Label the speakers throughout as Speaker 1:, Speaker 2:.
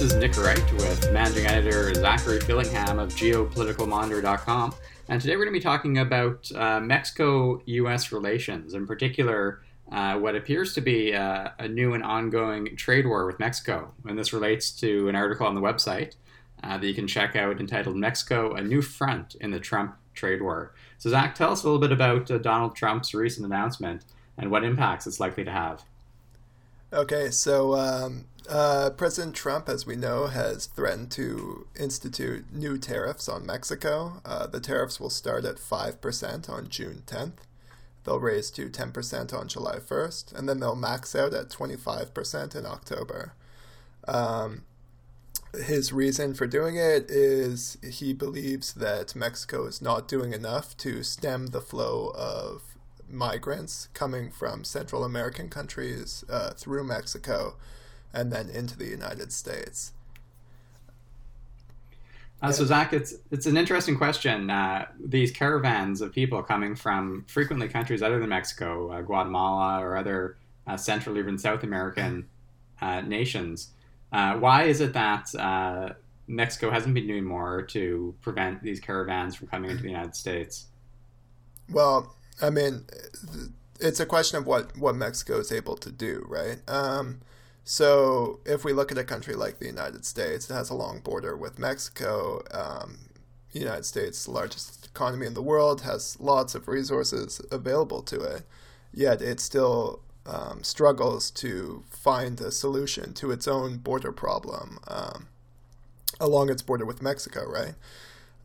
Speaker 1: this is Nick Wright with managing editor Zachary Fillingham of geopoliticalmonitor.com. And today we're going to be talking about uh, Mexico US relations, in particular, uh, what appears to be uh, a new and ongoing trade war with Mexico. And this relates to an article on the website uh, that you can check out entitled Mexico A New Front in the Trump Trade War. So, Zac, tell us a little bit about uh, Donald Trump's recent announcement and what impacts it's likely to have.
Speaker 2: Okay, so um, uh, President Trump, as we know, has threatened to institute new tariffs on Mexico. Uh, the tariffs will start at 5% on June 10th. They'll raise to 10% on July 1st, and then they'll max out at 25% in October. Um, his reason for doing it is he believes that Mexico is not doing enough to stem the flow of migrants coming from Central American countries uh, through Mexico and then into the United States.
Speaker 1: Uh, so Zac, it's it's an interesting question. Uh, these caravans of people coming from frequently countries other than Mexico, uh, Guatemala, or other uh, Central even South American uh, nations. Uh, why is it that Mexico hasn't been doing more to prevent these caravans from coming into the United States?
Speaker 2: Well, I mean, it's a question of what, what Mexico is able to do, right? Um, so if we look at a country like the United States, it has a long border with Mexico. Um, the United States, largest economy in the world, has lots of resources available to it, yet it still um, struggles to find a solution to its own border problem um, along its border with Mexico, right?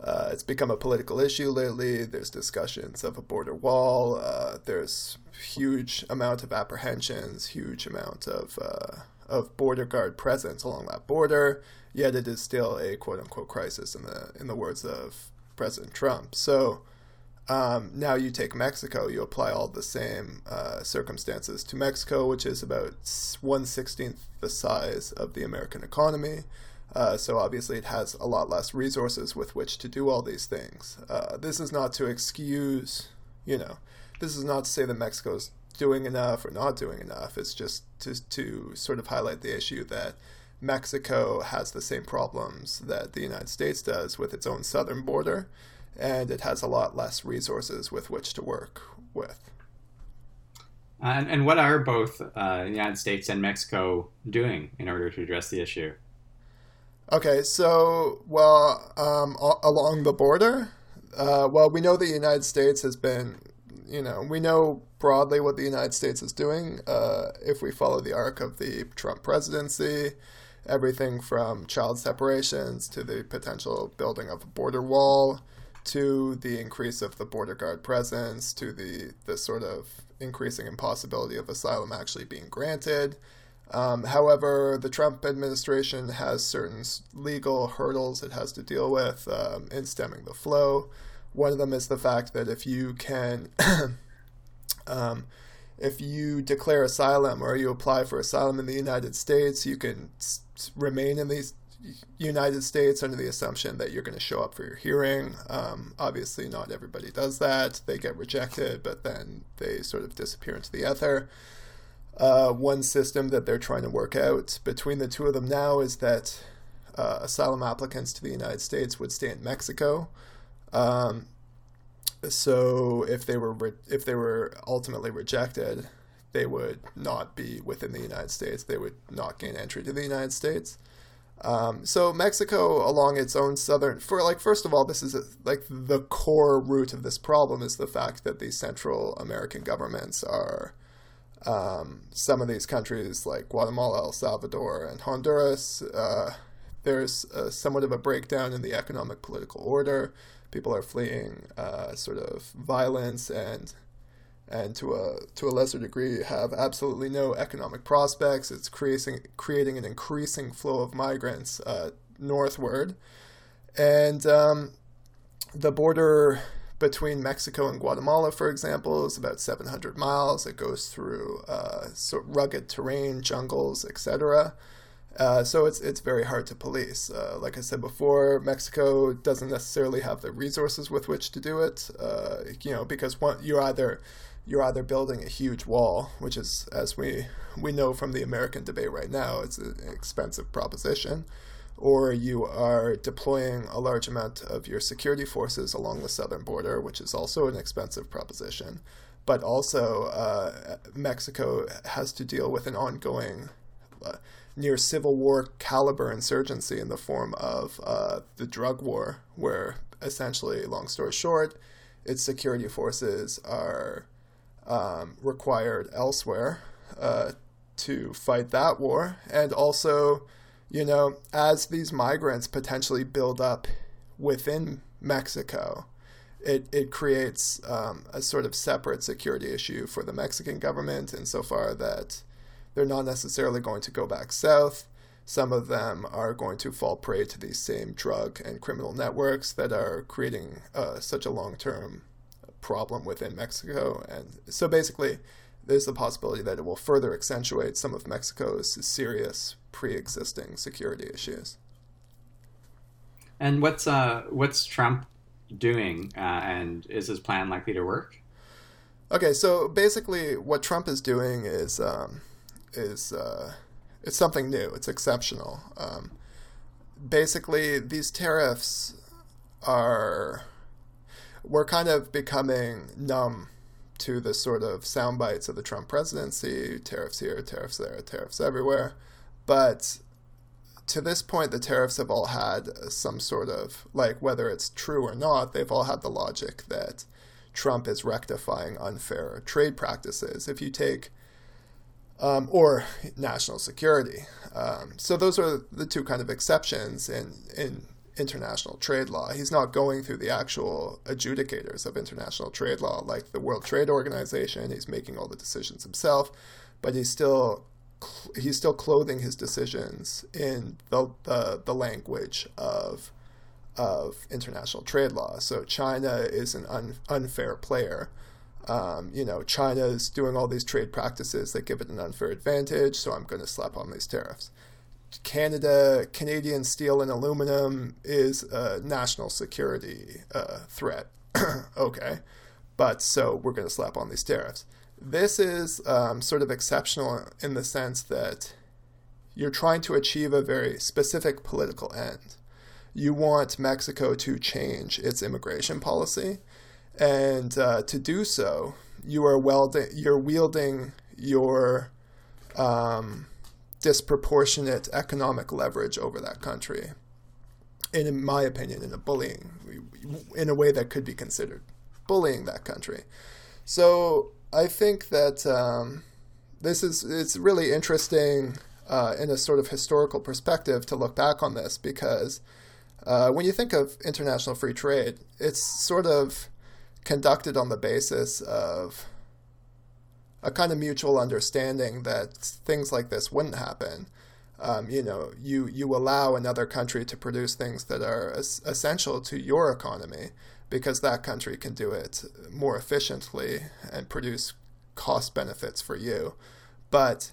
Speaker 2: Uh, it's become a political issue lately. There's discussions of a border wall. Uh, there's huge amount of apprehensions, huge amount of uh, of border guard presence along that border. Yet it is still a quote unquote crisis in the in the words of President Trump. So um, now you take Mexico, you apply all the same uh, circumstances to Mexico, which is about one sixteenth the size of the American economy. Uh, so obviously, it has a lot less resources with which to do all these things. Uh, this is not to excuse, you know, this is not to say that Mexico's doing enough or not doing enough. It's just to to sort of highlight the issue that Mexico has the same problems that the United States does with its own southern border, and it has a lot less resources with which to work with.
Speaker 1: And, and what are both uh, the United States and Mexico doing in order to address the issue?
Speaker 2: Okay, so well, um, along the border, uh, well, we know the United States has been, you know, we know broadly what the United States is doing. Uh, if we follow the arc of the Trump presidency, everything from child separations to the potential building of a border wall, to the increase of the border guard presence, to the the sort of increasing impossibility of asylum actually being granted um, however, the Trump administration has certain legal hurdles it has to deal with um, in stemming the flow. One of them is the fact that if you can, um, if you declare asylum or you apply for asylum in the United States, you can s- remain in the United States under the assumption that you're going to show up for your hearing. Um, obviously, not everybody does that. They get rejected, but then they sort of disappear into the ether. Uh, one system that they're trying to work out between the two of them now is that uh, asylum applicants to the United States would stay in Mexico. Um, so if they were re- if they were ultimately rejected, they would not be within the United States. They would not gain entry to the United States. Um, so Mexico, along its own southern, for like first of all, this is a, like the core root of this problem is the fact that the Central American governments are um, some of these countries like Guatemala, El Salvador, and Honduras, uh, there's a, somewhat of a breakdown in the economic political order. People are fleeing uh, sort of violence and and to a to a lesser degree have absolutely no economic prospects. It's creating creating an increasing flow of migrants uh, northward, and um, the border between Mexico and Guatemala, for example, is about 700 miles. It goes through uh, rugged terrain, jungles, etc. Uh, so it's it's very hard to police. Uh, like I said before, Mexico doesn't necessarily have the resources with which to do it. Uh, you know, because one, you're either you're either building a huge wall, which is, as we we know from the American debate right now, it's an expensive proposition, or you are deploying a large amount of your security forces along the southern border, which is also an expensive proposition. But also, uh, Mexico has to deal with an ongoing, uh, near civil war caliber insurgency in the form of uh, the drug war, where essentially, long story short, its security forces are um, required elsewhere uh, to fight that war. And also, you know, as these migrants potentially build up within Mexico, it, it creates um, a sort of separate security issue for the Mexican government insofar that they're not necessarily going to go back south. Some of them are going to fall prey to these same drug and criminal networks that are creating uh, such a long term problem within Mexico. And so basically, there's the possibility that it will further accentuate some of Mexico's serious pre-existing security issues.
Speaker 1: And what's uh, what's Trump doing, uh, and is his plan likely to work?
Speaker 2: Okay, so basically, what Trump is doing is um, is uh, it's something new. It's exceptional. Um, basically, these tariffs are we're kind of becoming numb to the sort of sound bites of the Trump presidency tariffs here, tariffs there, tariffs everywhere. But to this point, the tariffs have all had some sort of, like, whether it's true or not, they've all had the logic that Trump is rectifying unfair trade practices. If you take, um, or national security. Um, so those are the two kind of exceptions in, in international trade law. He's not going through the actual adjudicators of international trade law like the World Trade Organization. He's making all the decisions himself, but he's still he's still clothing his decisions in the the, the language of of international trade law. So China is an un, unfair player. Um, you know, China is doing all these trade practices that give it an unfair advantage, so I'm going to slap on these tariffs. Canada, Canadian steel and aluminum is a national security uh, threat. okay, but so we're going to slap on these tariffs. This is um, sort of exceptional in the sense that you're trying to achieve a very specific political end. You want Mexico to change its immigration policy, and uh, to do so, you are welding, you're wielding your um, disproportionate economic leverage over that country. And in my opinion, in a bullying, in a way that could be considered bullying that country. So I think that um, this is it's really interesting uh, in a sort of historical perspective to look back on this because uh, when you think of international free trade, it's sort of conducted on the basis of a kind of mutual understanding that things like this wouldn't happen. Um, you know, you you allow another country to produce things that are essential to your economy because that country can do it more efficiently and produce cost benefits for you. But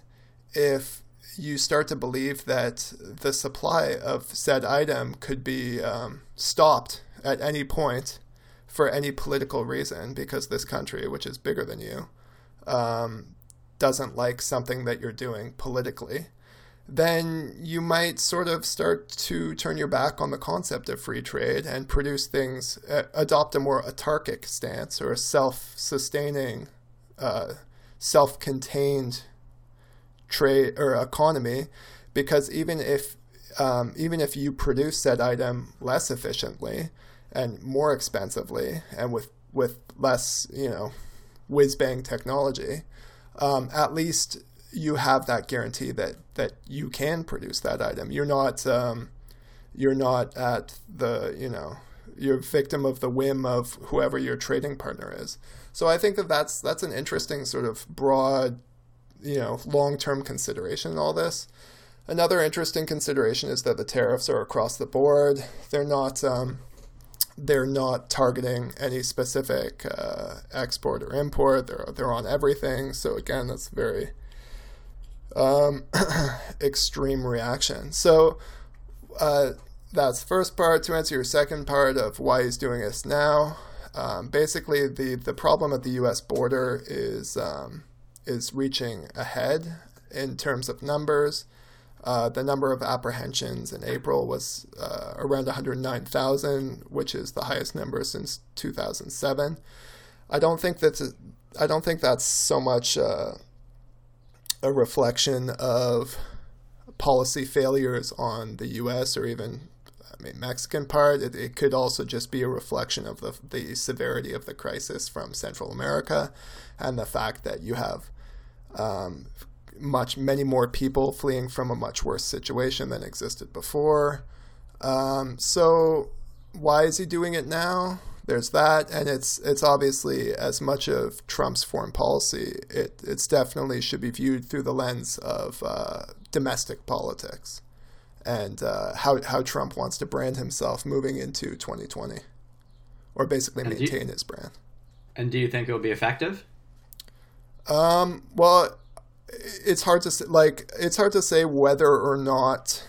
Speaker 2: if you start to believe that the supply of said item could be um, stopped at any point for any political reason because this country, which is bigger than you, um, doesn't like something that you're doing politically, then you might sort of start to turn your back on the concept of free trade and produce things, uh, adopt a more autarkic stance or a self sustaining, uh, self contained trade or economy. Because even if um, even if you produce said item less efficiently and more expensively and with with less, you know, whiz bang technology, um, at least you have that guarantee that that you can produce that item. You're not um, you're not at the you know you're victim of the whim of whoever your trading partner is. So I think that that's that's an interesting sort of broad, you know, long term consideration in all this. Another interesting consideration is that the tariffs are across the board. They're not um, they're not targeting any specific uh, export or import. They're they're on everything. So again, that's very um, extreme reaction. So uh, that's first part. To answer your second part of why he's doing this now, Um, basically, the, the problem at the U.S. border is um, is reaching ahead in terms of numbers. Uh, the number of apprehensions in April was uh, around 109,000, which is the highest number since 2007. I don't think that's a, I don't think that's so much uh, a reflection of policy failures on the U.S. or even I mean Mexican part. It, it could also just be a reflection of the the severity of the crisis from Central America, and the fact that you have um, much many more people fleeing from a much worse situation than existed before. Um, so why is he doing it now? There's that, and it's it's obviously as much of Trump's foreign policy. It it's definitely should be viewed through the lens of uh, domestic politics and uh, how how Trump wants to brand himself moving into 2020, or basically and maintain you, his brand.
Speaker 1: And do you think it will be effective?
Speaker 2: Um. Well, it's hard to say, like it's hard to say whether or not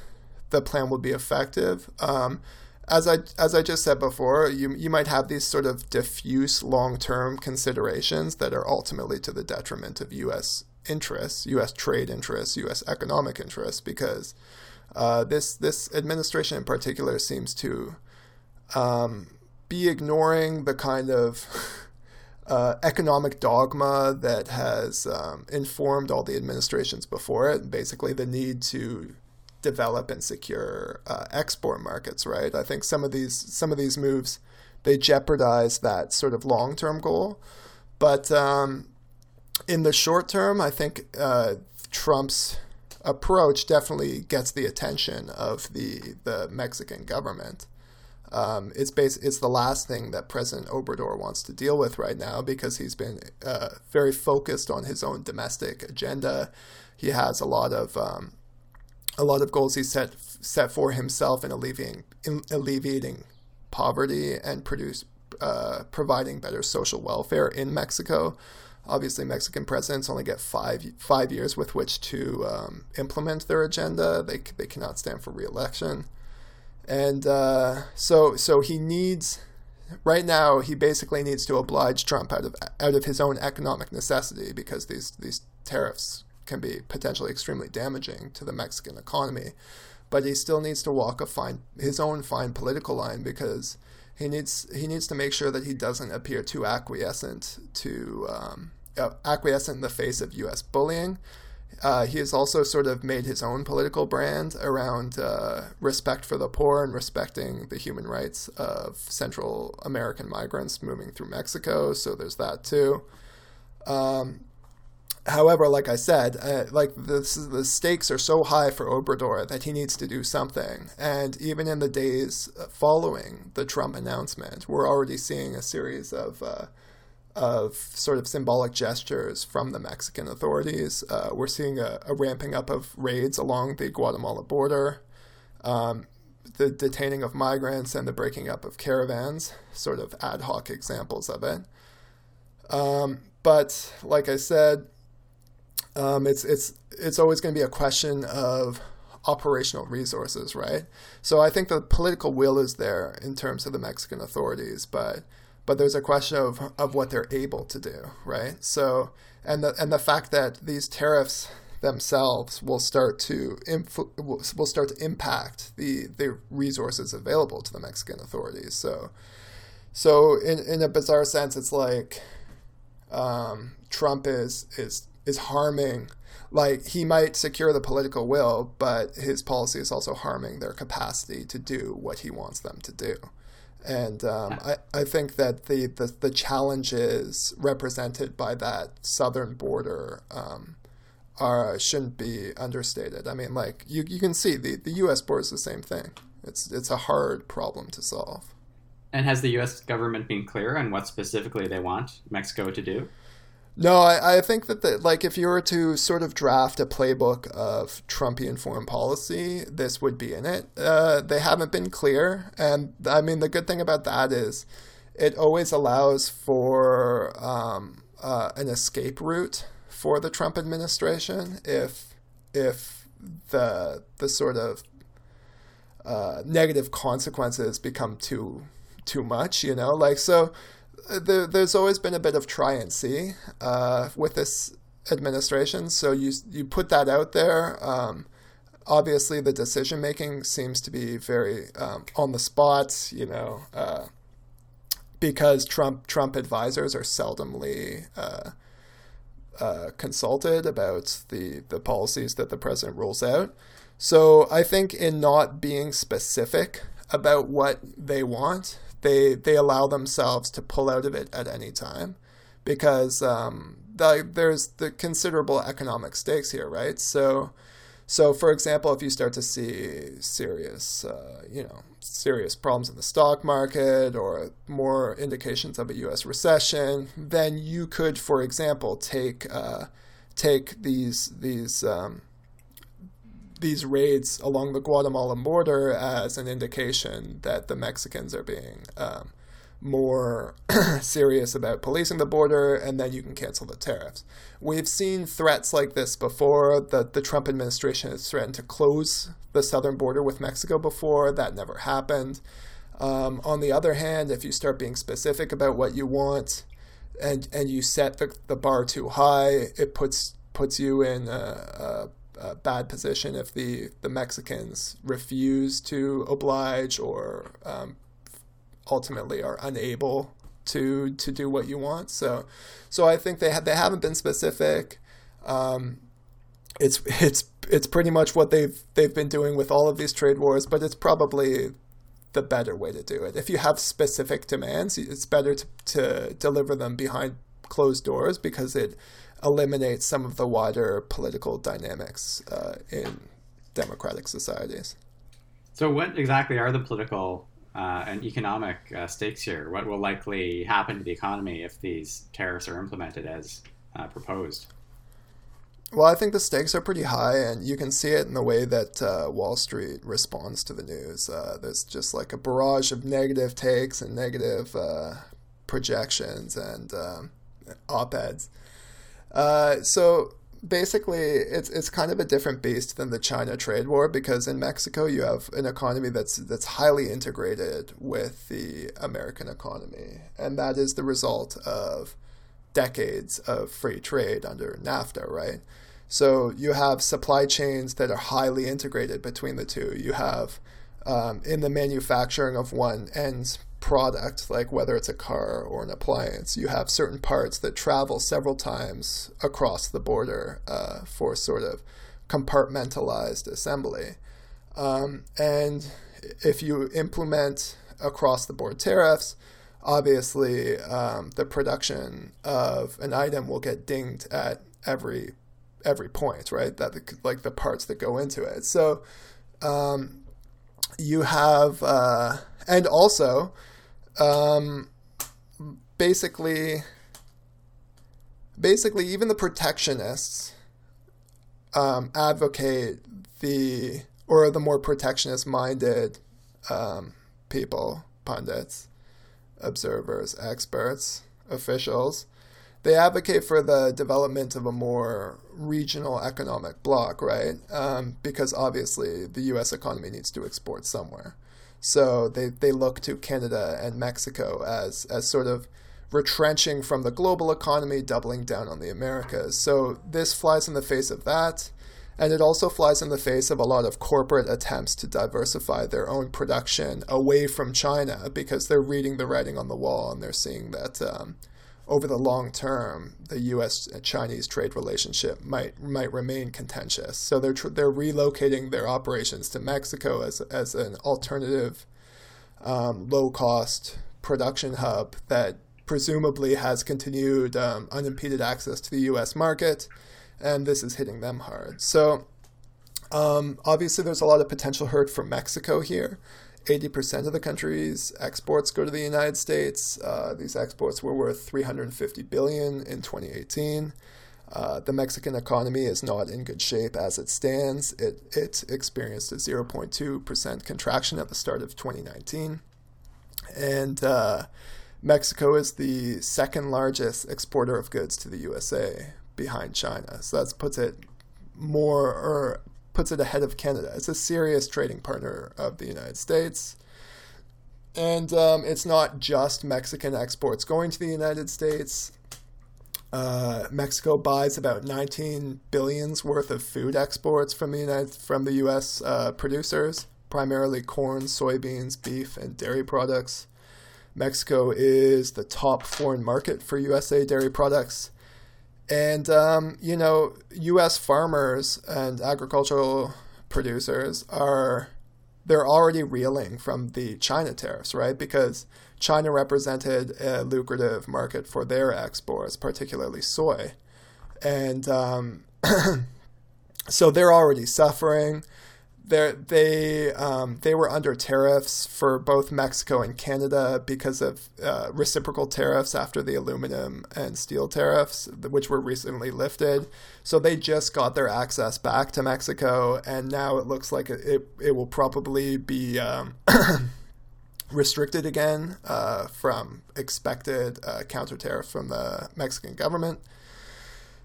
Speaker 2: the plan will be effective. Um, as I as I just said before, you you might have these sort of diffuse long term considerations that are ultimately to the detriment of U.S. interests, U.S. trade interests, U.S. economic interests, because uh, this this administration in particular seems to um, be ignoring the kind of uh, economic dogma that has um, informed all the administrations before it. Basically, the need to develop and secure uh, export markets. Right. I think some of these some of these moves they jeopardize that sort of long term goal. But um, in the short term, I think uh, Trump's approach definitely gets the attention of the the Mexican government. Um, it's bas- it's the last thing that President Obrador wants to deal with right now because he's been uh, very focused on his own domestic agenda. He has a lot of um, a lot of goals he set set for himself in alleviating in alleviating poverty and produce uh, providing better social welfare in Mexico. Obviously, Mexican presidents only get five five years with which to um, implement their agenda. They they cannot stand for reelection and uh, so so he needs right now he basically needs to oblige Trump out of out of his own economic necessity because these these tariffs can be potentially extremely damaging to the Mexican economy, but he still needs to walk a fine his own fine political line because he needs he needs to make sure that he doesn't appear too acquiescent to um, uh, acquiescent in the face of U.S. bullying uh, he has also sort of made his own political brand around uh, respect for the poor and respecting the human rights of Central American migrants moving through Mexico. So there's that too. Um, however, like I said, uh, like this, the stakes are so high for Obrador that he needs to do something. And even in the days following the Trump announcement, we're already seeing a series of uh, of sort of symbolic gestures from the Mexican authorities. Uh, we're seeing a, a, ramping up of raids along the Guatemala border, um, the detaining of migrants, and the breaking up of caravans, sort of ad hoc examples of it. Um, but like I said, um, it's it's it's always going to be a question of operational resources, right? So I think the political will is there in terms of the Mexican authorities, but but there's a question of of what they're able to do, right? So and the and the fact that these tariffs themselves will start to will start to impact the the resources available to the Mexican authorities. So so in in a bizarre sense, it's like um, Trump is is is harming. Like he might secure the political will, but his policy is also harming their capacity to do what he wants them to do. And um, I, I think that the, the, the challenges represented by that southern border um, are shouldn't be understated. I mean, like you, you can see the, the U.S. border is the same thing. It's it's a hard problem to solve.
Speaker 1: And has the U.S. government been clear on what specifically they want Mexico to do?
Speaker 2: No, I, I think that the, like if you were to sort of draft a playbook of Trumpian foreign policy, this would be in it. Uh, they haven't been clear, and I mean the good thing about that is it always allows for um, uh, an escape route for the Trump administration if if the the sort of uh, negative consequences become too too much, you know, like so there, there's always been a bit of try and see uh, with this administration. So you you put that out there. Um, obviously, the decision making seems to be very um, on the spot. You know, uh, because Trump Trump advisors are seldomly. Uh, uh, consulted about the, the policies that the president rules out. So I think in not being specific about what they want, they they allow themselves to pull out of it at any time, because um, the, there's the considerable economic stakes here, right? So. So, for example, if you start to see serious, uh, you know, serious problems in the stock market or more indications of a U.S. recession, then you could, for example, take uh, take these these um, these raids along the Guatemalan border as an indication that the Mexicans are being um, more serious about policing the border, and then you can cancel the tariffs. We've seen threats like this before. The, the Trump administration has threatened to close the southern border with Mexico before. That never happened. Um, on the other hand, if you start being specific about what you want and, and you set the, the bar too high, it puts puts you in a, a a bad position if the, the Mexicans refuse to oblige or um, ultimately are unable to to do what you want. So so I think they have they haven't been specific. Um, it's it's it's pretty much what they've they've been doing with all of these trade wars, but it's probably the better way to do it. If you have specific demands, it's better to, to deliver them behind closed doors because it eliminate some of the wider political dynamics uh, in democratic societies.
Speaker 1: So, what exactly are the political uh, and economic uh, stakes here? What will likely happen to the economy if these tariffs are implemented as uh, proposed?
Speaker 2: Well, I think the stakes are pretty high, and you can see it in the way that uh, Wall Street responds to the news. Uh, there's just like a barrage of negative takes and negative projections and um, op eds. Uh, so basically, it's it's kind of a different beast than the China trade war because in Mexico you have an economy that's that's highly integrated with the American economy, and that is the result of decades of free trade under NAFTA, right? So you have supply chains that are highly integrated between the two. You have um, in the manufacturing of one end product, like whether it's a car or an appliance, you have certain parts that travel several times across the border uh, for sort of compartmentalized assembly. Um, and if you implement across the board tariffs, obviously um, the production of an item will get dinged at every every point, right? That like the parts that go into it. So um, you have, uh, and also um, basically, basically, even the protectionists um, advocate the or the more protectionist-minded um, people, pundits, observers, experts, officials. They advocate for the development of a more regional economic bloc, right? Um, because obviously the U.S. economy needs to export somewhere. So they, they look to Canada and Mexico as, as sort of retrenching from the global economy, doubling down on the Americas. So this flies in the face of that. And it also flies in the face of a lot of corporate attempts to diversify their own production away from China because they're reading the writing on the wall and they're seeing that um, over the long term, the U.S. Chinese trade relationship might might remain contentious. So they're tr- they're relocating their operations to Mexico as as an alternative, um, low cost production hub that presumably has continued um, unimpeded access to the U.S. market, and this is hitting them hard. So. Um, obviously, there's a lot of potential hurt for Mexico here. 80% of the country's exports go to the United States. Uh, these exports were worth 350 billion in 2018. Uh, the Mexican economy is not in good shape as it stands. It, it experienced a 0.2% contraction at the start of 2019. And uh, Mexico is the second largest exporter of goods to the USA behind China. So that puts it more or puts it ahead of Canada. It's a serious trading partner of the United States. and um, it's not just Mexican exports going to the United States. Uh, Mexico buys about 19 billions worth of food exports from the United from the U.S. Uh, producers, primarily corn, soybeans, beef, and dairy products. Mexico is the top foreign market for USA dairy products. And, um, you know, U.S. farmers and agricultural producers are, they're already reeling from the China tariffs, right? Because China represented a lucrative market for their exports, particularly soy. And um, so they're already suffering they um, they were under tariffs for both Mexico and Canada because of uh, reciprocal tariffs after the aluminum and steel tariffs, which were recently lifted. So they just got their access back to Mexico, and now it looks like it it will probably be. Um, restricted again uh, from expected uh, counter tariff from the Mexican government.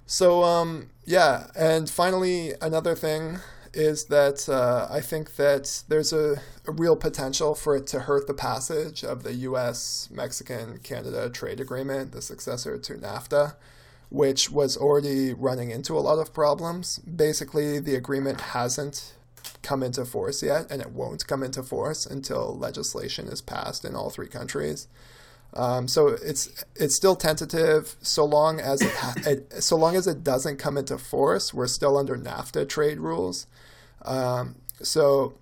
Speaker 2: So um, yeah, and finally another thing is that uh, I think that there's a, a, real potential for it to hurt the passage of the US Mexican Canada trade agreement, the successor to NAFTA, which was already running into a lot of problems. Basically, the agreement hasn't come into force yet, and it won't come into force until legislation is passed in all three countries. Um, so it's it's still tentative. So long as it, ha- it, so long as it doesn't come into force, we're still under NAFTA trade rules. Um, so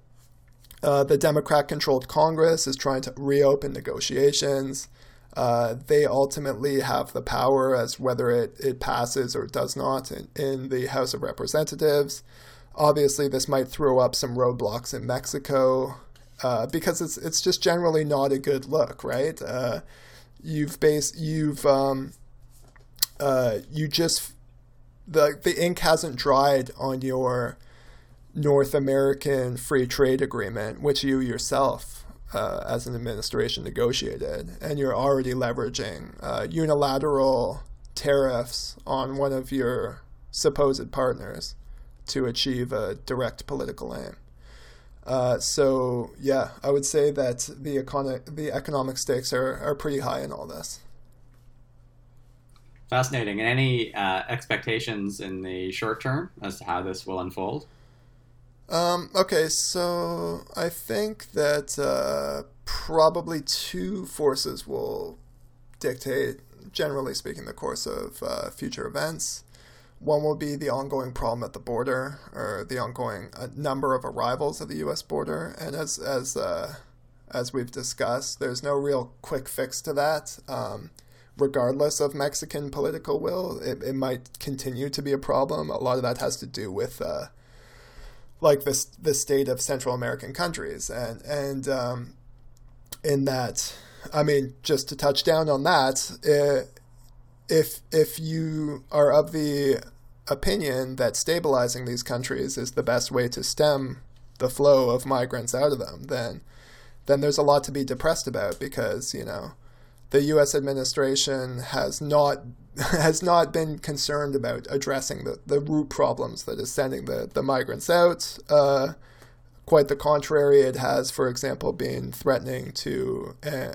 Speaker 2: uh, the Democrat-controlled Congress is trying to reopen negotiations. Uh, they ultimately have the power as whether it, it passes or does not in, in the House of Representatives. Obviously, this might throw up some roadblocks in Mexico uh, because it's it's just generally not a good look, right? Uh, you've based you've um, uh, you just the the ink hasn't dried on your North American Free Trade Agreement, which you yourself uh, as an administration negotiated, and you're already leveraging uh, unilateral tariffs on one of your supposed partners to achieve a direct political aim. Uh, so yeah, I would say that the econ- the economic stakes are, are pretty high in all this.
Speaker 1: Fascinating. And any uh, expectations in the short term as to how this will unfold?
Speaker 2: Um, okay, so I think that uh, probably two forces will dictate, generally speaking, the course of uh, future events. One will be the ongoing problem at the border, or the ongoing uh, number of arrivals at the U.S. border, and as as uh, as we've discussed, there's no real quick fix to that. Um, regardless of Mexican political will, it, it might continue to be a problem. A lot of that has to do with uh, like this the state of Central American countries, and and um, in that, I mean, just to touch down on that, uh, if if you are of the opinion that stabilizing these countries is the best way to stem the flow of migrants out of them, then then there's a lot to be depressed about because you know the U.S. administration has not has not been concerned about addressing the, the root problems that is sending the, the migrants out. Uh, quite the contrary, it has, for example, been threatening to uh,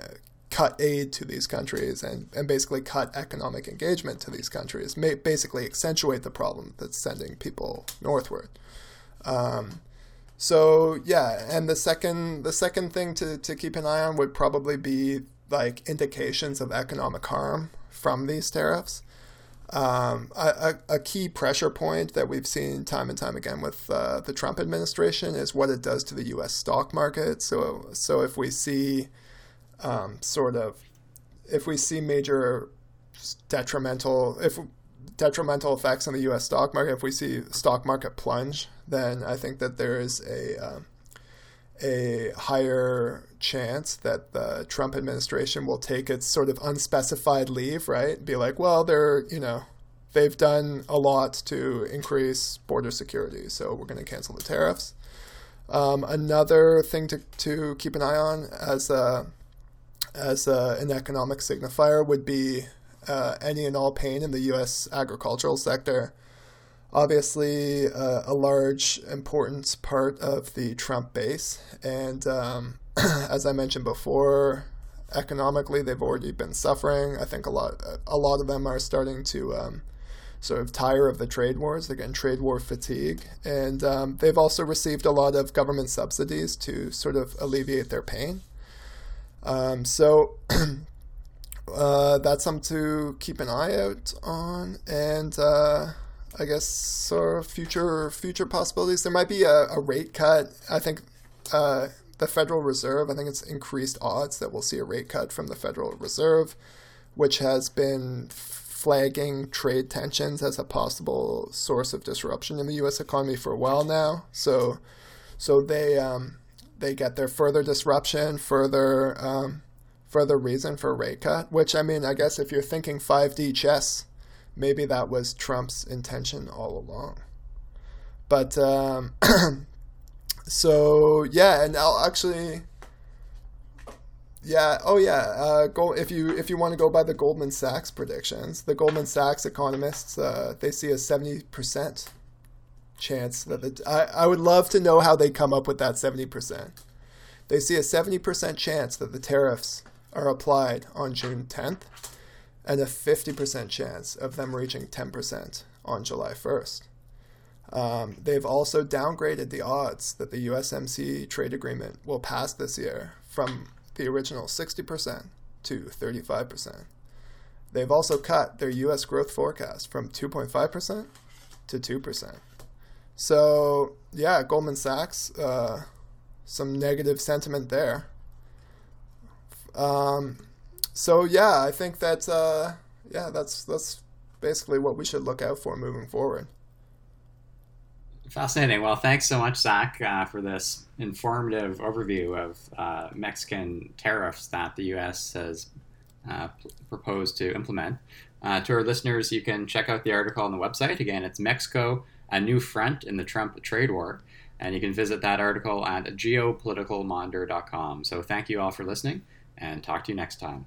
Speaker 2: cut aid to these countries and, and basically cut economic engagement to these countries, may basically accentuate the problem that's sending people northward. Um, so yeah, and the second the second thing to, to keep an eye on would probably be like indications of economic harm from these tariffs. Um, a, a, key pressure point that we've seen time and time again with uh, the Trump administration is what it does to the U.S. stock market. So, so if we see um, sort of, if we see major detrimental, if detrimental effects on the U.S. stock market, if we see stock market plunge, then I think that there is a um, a higher chance that the Trump administration will take its sort of unspecified leave, right? Be like, well, they're, you know, they've done a lot to increase border security, so we're going to cancel the tariffs. Um, another thing to, to keep an eye on as a, as a, an economic signifier would be uh, any and all pain in the U.S. agricultural sector obviously uh, a large, important part of the Trump base. And um, as I mentioned before, economically they've already been suffering. I think a lot a lot of them are starting to um, sort of tire of the trade wars. They're getting trade war fatigue, and um, they've also received a lot of government subsidies to sort of alleviate their pain. Um, so uh, that's something to keep an eye out on, and uh, I guess sort of future future possibilities. There might be a, a rate cut. I think uh, the Federal Reserve. I think it's increased odds that we'll see a rate cut from the Federal Reserve, which has been flagging trade tensions as a possible source of disruption in the U.S. economy for a while now. So, so they um, they get their further disruption, further um, further reason for rate cut. Which I mean, I guess if you're thinking 5D chess maybe that was Trump's intention all along. But um, so yeah, and I'll actually, yeah, oh yeah, uh, go if you if you want to go by the Goldman Sachs predictions, the Goldman Sachs economists uh, they see a seventy percent chance that the I, I would love to know how they come up with that seventy percent. They see a seventy percent chance that the tariffs are applied on June tenth and a 50% chance of them reaching 10% on July 1st. Um, they've also downgraded the odds that the USMC trade agreement will pass this year from the original 60% to 35%. They've also cut their US growth forecast from 2.5% to 2%. So, yeah, Goldman Sachs, uh, some negative sentiment there. Um, so yeah, I think that uh, yeah, that's that's basically what we should look out for moving forward.
Speaker 1: Fascinating. Well, thanks so much, Zac, uh, for this informative overview of uh, Mexican tariffs that the U.S. has uh, proposed to implement. Uh, to our listeners, you can check out the article on the website. Again, it's Mexico, a new front in the Trump trade war. And you can visit that article at geopoliticalmonitor.com. So thank you all for listening and talk to you next time.